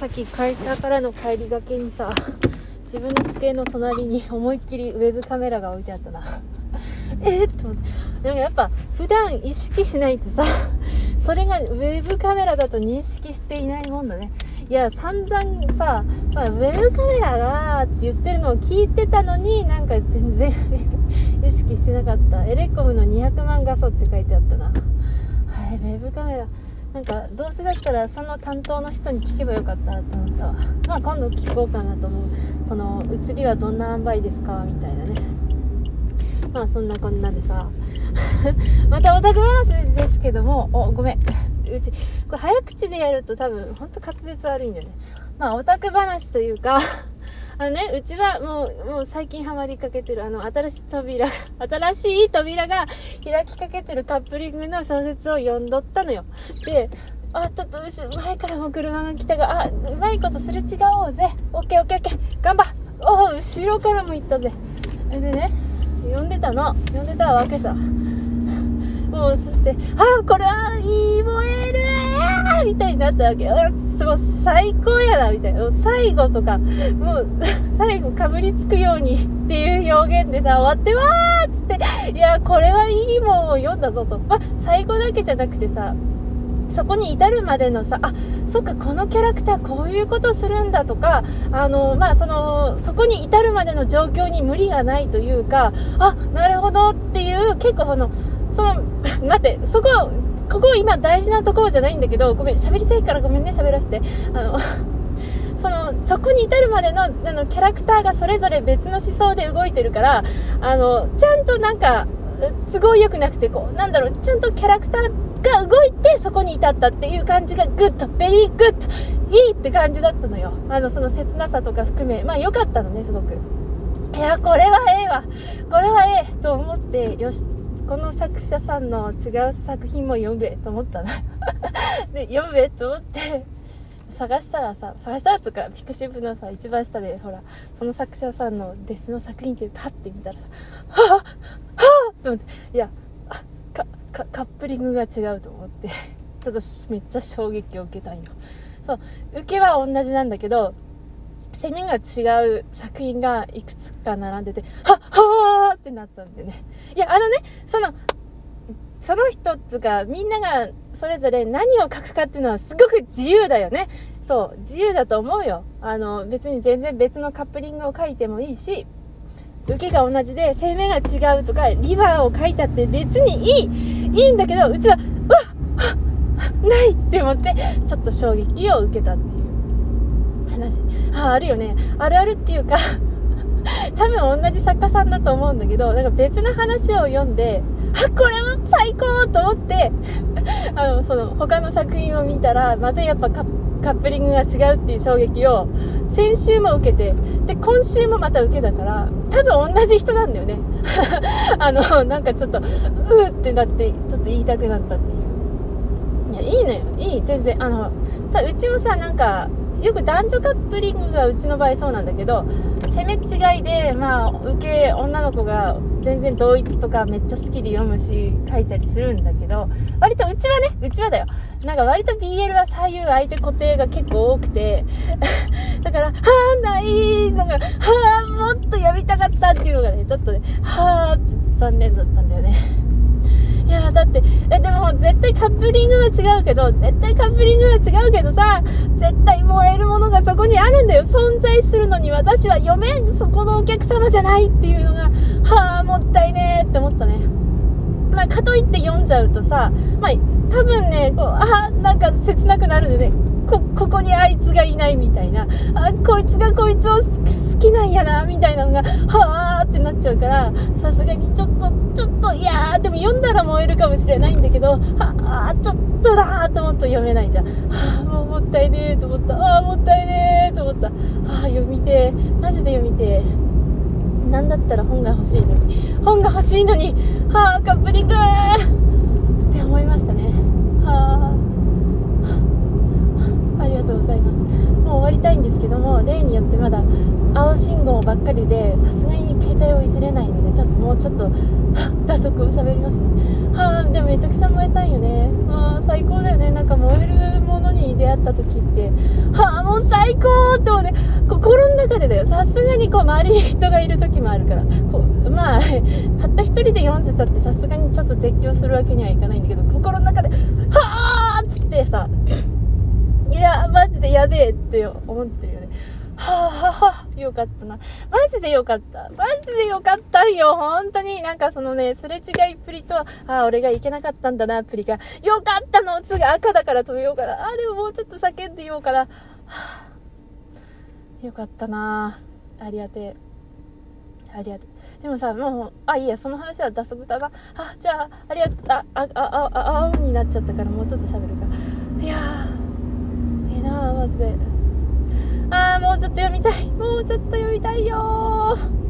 さっき会社からの帰りがけにさ自分の机の隣に思いっきりウェブカメラが置いてあったな。えっと思って。でもやっぱ普段意識しないとさそれがウェブカメラだと認識していないもんだね。いや散々さ、まあ、ウェブカメラがって言ってるのを聞いてたのになんか全然 意識してなかった。エレコムの200万画素って書いてあったな。あれウェブカメラ。なんかどうせだったらその担当の人に聞けばよかったと思ったわ。まあ今度聞こうかなと思う。その写りはどんな塩梅ですかみたいなね。まあそんなこんなでさ。またオタク話ですけども。おごめん。うちこれ早口でやると多分ほんと滑舌悪いんだよね。まあオタク話というか。あのね、うちはもう、もう最近ハマりかけてる、あの、新しい扉、新しい扉が開きかけてるカップリングの小説を読んどったのよ。で、あ、ちょっと後ろ前からも車が来たが、あ、うまいことすれ違おうぜ。オッケーオッケーオッケー。頑張お後ろからも行ったぜ。でね、読んでたの。読んでたわけさ。もう、そして、あ、これはいい燃えるみたいになったわけ。すごい最高やな、みたいな。最後とか、もう、最後かぶりつくようにっていう表現でさ、終わってわーっつって、いや、これはいいもんを読んだぞと。まあ、最後だけじゃなくてさ、そこに至るまでのさ、あ、そっか、このキャラクターこういうことするんだとか、あの、まあ、その、そこに至るまでの状況に無理がないというか、あ、なるほどっていう、結構その、その、待って、そこ、ここ今大事なところじゃないんだけど、ごめん、喋りたいからごめんね、喋らせて。あの、その、そこに至るまでの、あの、キャラクターがそれぞれ別の思想で動いてるから、あの、ちゃんとなんか、都合良くなくて、こう、なんだろう、ちゃんとキャラクターが動いてそこに至ったっていう感じが good、very good、いいって感じだったのよ。あの、その切なさとか含め、まあ良かったのね、すごく。いや、これはええわ。これはええと思って、よし、この作者さんの違う作品も読めと思ったな。で読めと思って探したらさ探したらとか pixiv のさ一番下でほらその作者さんのデスの作品ってパッて見たらさはぁはぁと思って。いやかかカップリングが違うと思って。ちょっとめっちゃ衝撃を受けたんよ。そう受けは同じなんだけど宣言が違う作品がいくつか並んでて、はっはってなったんでね。いや、あのね、その、その一つが、みんながそれぞれ何を書くかっていうのはすごく自由だよね。そう、自由だと思うよ。あの、別に全然別のカップリングを書いてもいいし、受けが同じで、生命が違うとか、リバーを書いたって別にいい、いいんだけど、うちは、うわっないって思って、ちょっと衝撃を受けたっていう。話ああるよねあるあるっていうか多分同じ作家さんだと思うんだけどなんか別の話を読んであこれは最高と思って あのその他の作品を見たらまたやっぱカップリングが違うっていう衝撃を先週も受けてで今週もまた受けたから多分同じ人なんだよね。あのなんかちょっとうーってなってちょっと言いたくなったっていう。いやいいのよ。いい全然。あのさうちもさなんかよく男女カップリングがうちの場合そうなんだけど攻め違いでまあ受け女の子が全然同一とかめっちゃ好きで読むし書いたりするんだけど割とうちはねうちはだよ。なんか割と BL は左右相手固定が結構多くて だからはあないのがはあもっと読みたかったっていうのがねちょっとねはあって残念だったんだよね。やだって、え、でも絶対カップリングは違うけど、絶対カップリングは違うけどさ、絶対燃えるものがそこにあるんだよ。存在するのに私は読めん、そこのお客様じゃないっていうのが、はあ、もったいねーって思ったね。まあ、かといって読んじゃうとさ、まあ、多分ね、こう、あなんか切なくなるんでね、こ、ここにあいつがいないみたいな、あ、こいつがこいつを好きなんやな、みたいなのが、はあってなっちゃうから、さすがにちょっと、かもしれないんだけど、はあ、ちょっとだーと思うと読めないじゃん。はあ、もうもったいねーと思った。ああ、もったいねーと思った。はあ、読みてー。マジで読みてー。なんだったら本が欲しいのに。本が欲しいのに、はあ、カップリングーって思いましたね。はあ、ありがとうございます。もう終わりたいんですけども、例によってまだ青信号ばっかりで、さすがに帯をいじれないのでちょっともうちょっと打足を喋りますね。はあでもめちゃくちゃ燃えたいよね。ああ最高だよね。なんか燃えるものに出会った時って。はあもう最高とね。心の中でだよ。さすがにこう周りに人がいる時もあるから。こうまあたった一人で読んでたってさすがにちょっと絶叫するわけにはいかないんだけど心の中ではあっつってさいやマジでやべえって思ってるよね。はあ、は はよかったな。マジでよかった。マジでよかったんよ。本当に。なんかそのね、すれ違いっぷりと、ああ、俺がいけなかったんだな、プリが。よかったの次赤だから止めようかな。ああ、でももうちょっと叫んで言おうかな。はあ、よかったな。ありがてえ。ありがてえ。でもさ、もう、あ、いいや、その話は脱足だな。あ、じゃあ、ありがとう。あ、あ、あ、あ、青になっちゃったからもうちょっと喋るか。いやー、ええなマジで。ああ、もうちょっと読みたい。もうちょっと読みたいよ